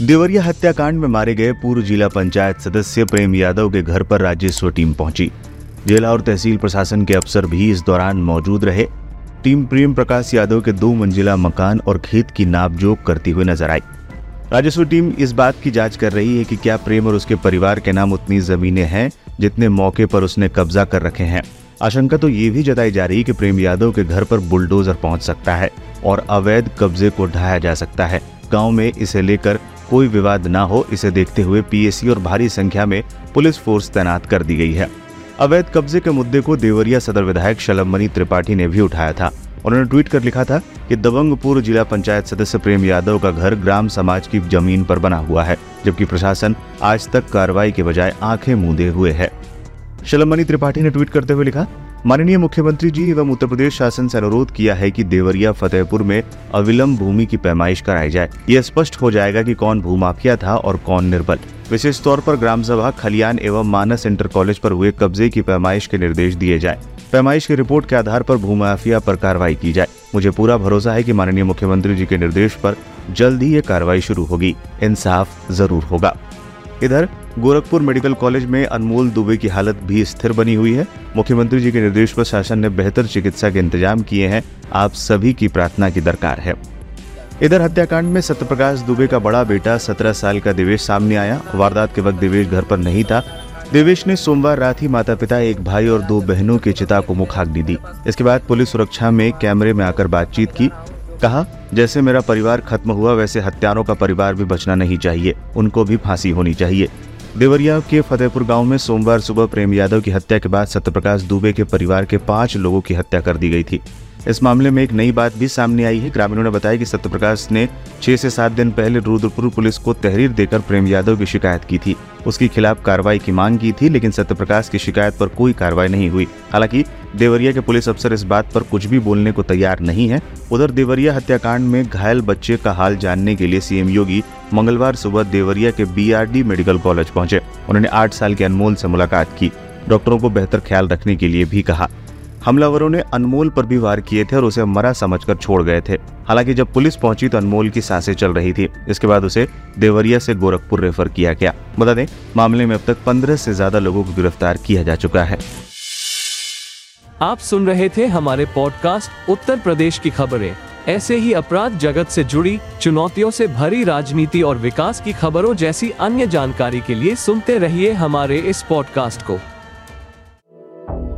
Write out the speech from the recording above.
देवरिया हत्याकांड में मारे गए पूर्व जिला पंचायत सदस्य प्रेम यादव के घर पर राजस्व टीम पहुँची। जिला और तहसील प्रशासन के अफसर भी इस दौरान मौजूद रहे। टीम प्रेम प्रकाश यादव के दो मंजिला मकान और खेत की नापजोक करती हुई नज़र आई। राजस्व टीम इस बात की जाँच कर रही है कि क्या प्रेम और उसके परिवार के नाम उतनी जमीनें हैं जितने मौके पर उसने कब्जा कर रखे हैं। आशंका तो ये भी जताई जा रही है कि प्रेम यादव के घर पर बुलडोजर पहुँच सकता है और अवैध कब्जे को ढाया जा सकता है। गाँव में इसे लेकर कोई विवाद न हो, इसे देखते हुए पीएससी और भारी संख्या में पुलिस फोर्स तैनात कर दी गई है। अवैध कब्जे के मुद्दे को देवरिया सदर विधायक शलमणि त्रिपाठी ने भी उठाया था। उन्होंने ट्वीट कर लिखा था कि दबंग पूर्व जिला पंचायत सदस्य प्रेम यादव का घर ग्राम समाज की ज़मीन पर बना हुआ है, जबकि प्रशासन आज तक कार्रवाई के बजाय आँखें मूंदे हुए है। शलमणि त्रिपाठी ने ट्वीट करते हुए लिखा माननीय मुख्यमंत्री जी एवं उत्तर प्रदेश शासन से अनुरोध किया है कि देवरिया, फतेहपुर में अविलंब भूमि की पैमाइश कराई जाए। यह स्पष्ट हो जाएगा कि कौन भूमाफिया था और कौन निर्बल। विशेष तौर पर ग्राम सभा, खलियान एवं मानस इंटर कॉलेज पर हुए कब्जे की पैमाइश के निर्देश दिए जाए। पैमाइश की रिपोर्ट के आधार पर भूमाफिया पर कार्रवाई की जाए। मुझे पूरा भरोसा है कि माननीय मुख्यमंत्री जी के निर्देश पर जल्द ही ये कार्रवाई शुरू होगी। इंसाफ ज़रूर होगा। इधर गोरखपुर मेडिकल कॉलेज में अनमोल दुबे की हालत भी स्थिर बनी हुई है। मुख्यमंत्री जी के निर्देश पर शासन ने बेहतर चिकित्सा के इंतज़ाम किए हैं। आप सभी की प्रार्थना की दरकार है। इधर हत्याकांड में सत्यप्रकाश दुबे का बड़ा बेटा सत्रह साल का दिवेश सामने आया। वारदात के वक्त दिवेश घर पर नहीं था। देवेश ने सोमवार रात ही माता पिता एक भाई और दो बहनों की चिता को मुखाग्नि दी। इसके बाद पुलिस सुरक्षा में कैमरे में आकर बातचीत की। कहा, जैसे मेरा परिवार खत्म हुआ, वैसे हत्यारों का परिवार भी बचना नहीं चाहिए। उनको भी फांसी होनी चाहिए। देवरिया के फतेहपुर गाँव में सोमवार सुबह प्रेम यादव की हत्या के बाद सत्यप्रकाश दुबे के परिवार के पाँच लोगों की हत्या कर दी गई थी। इस मामले में एक नई बात भी सामने आई है। ग्रामीणों ने बताया कि सत्यप्रकाश ने छह से सात दिन पहले रुद्रपुर पुलिस को तहरीर देकर प्रेम यादव की शिकायत की थी। उसके खिलाफ कार्रवाई की मांग की थी, लेकिन सत्यप्रकाश की शिकायत पर कोई कार्रवाई नहीं हुई। हालाँकि, देवरिया के पुलिस अफसर इस बात पर कुछ भी बोलने को तैयार नहीं है। उधर देवरिया हत्याकांड में घायल बच्चे का हाल जानने के लिए सीएम योगी मंगलवार सुबह देवरिया के बीआरडी मेडिकल कॉलेज पहुँचे। उन्होंने आठ साल के अनमोल से मुलाकात की। डॉक्टरों को बेहतर ख्याल रखने के लिए भी कहा। हमलावरों ने अनमोल पर भी वार किए थे और उसे मरा समझकर छोड़ गए थे। हालाँकि जब पुलिस पहुँची तो अनमोल की साँसें चल रही थी। इसके बाद उसे देवरिया से गोरखपुर रेफर किया गया। बता दें, मामले में अब तक पंद्रह से ज़्यादा लोगों को गिरफ़्तार किया जा चुका है। आप सुन रहे थे हमारे पॉडकास्ट उत्तर प्रदेश की खबरें। ऐसे ही अपराध जगत से जुड़ी, चुनौतियों से भरी राजनीति और विकास की खबरों जैसी अन्य जानकारी के लिए सुनते रहिए हमारे इस पॉडकास्ट को।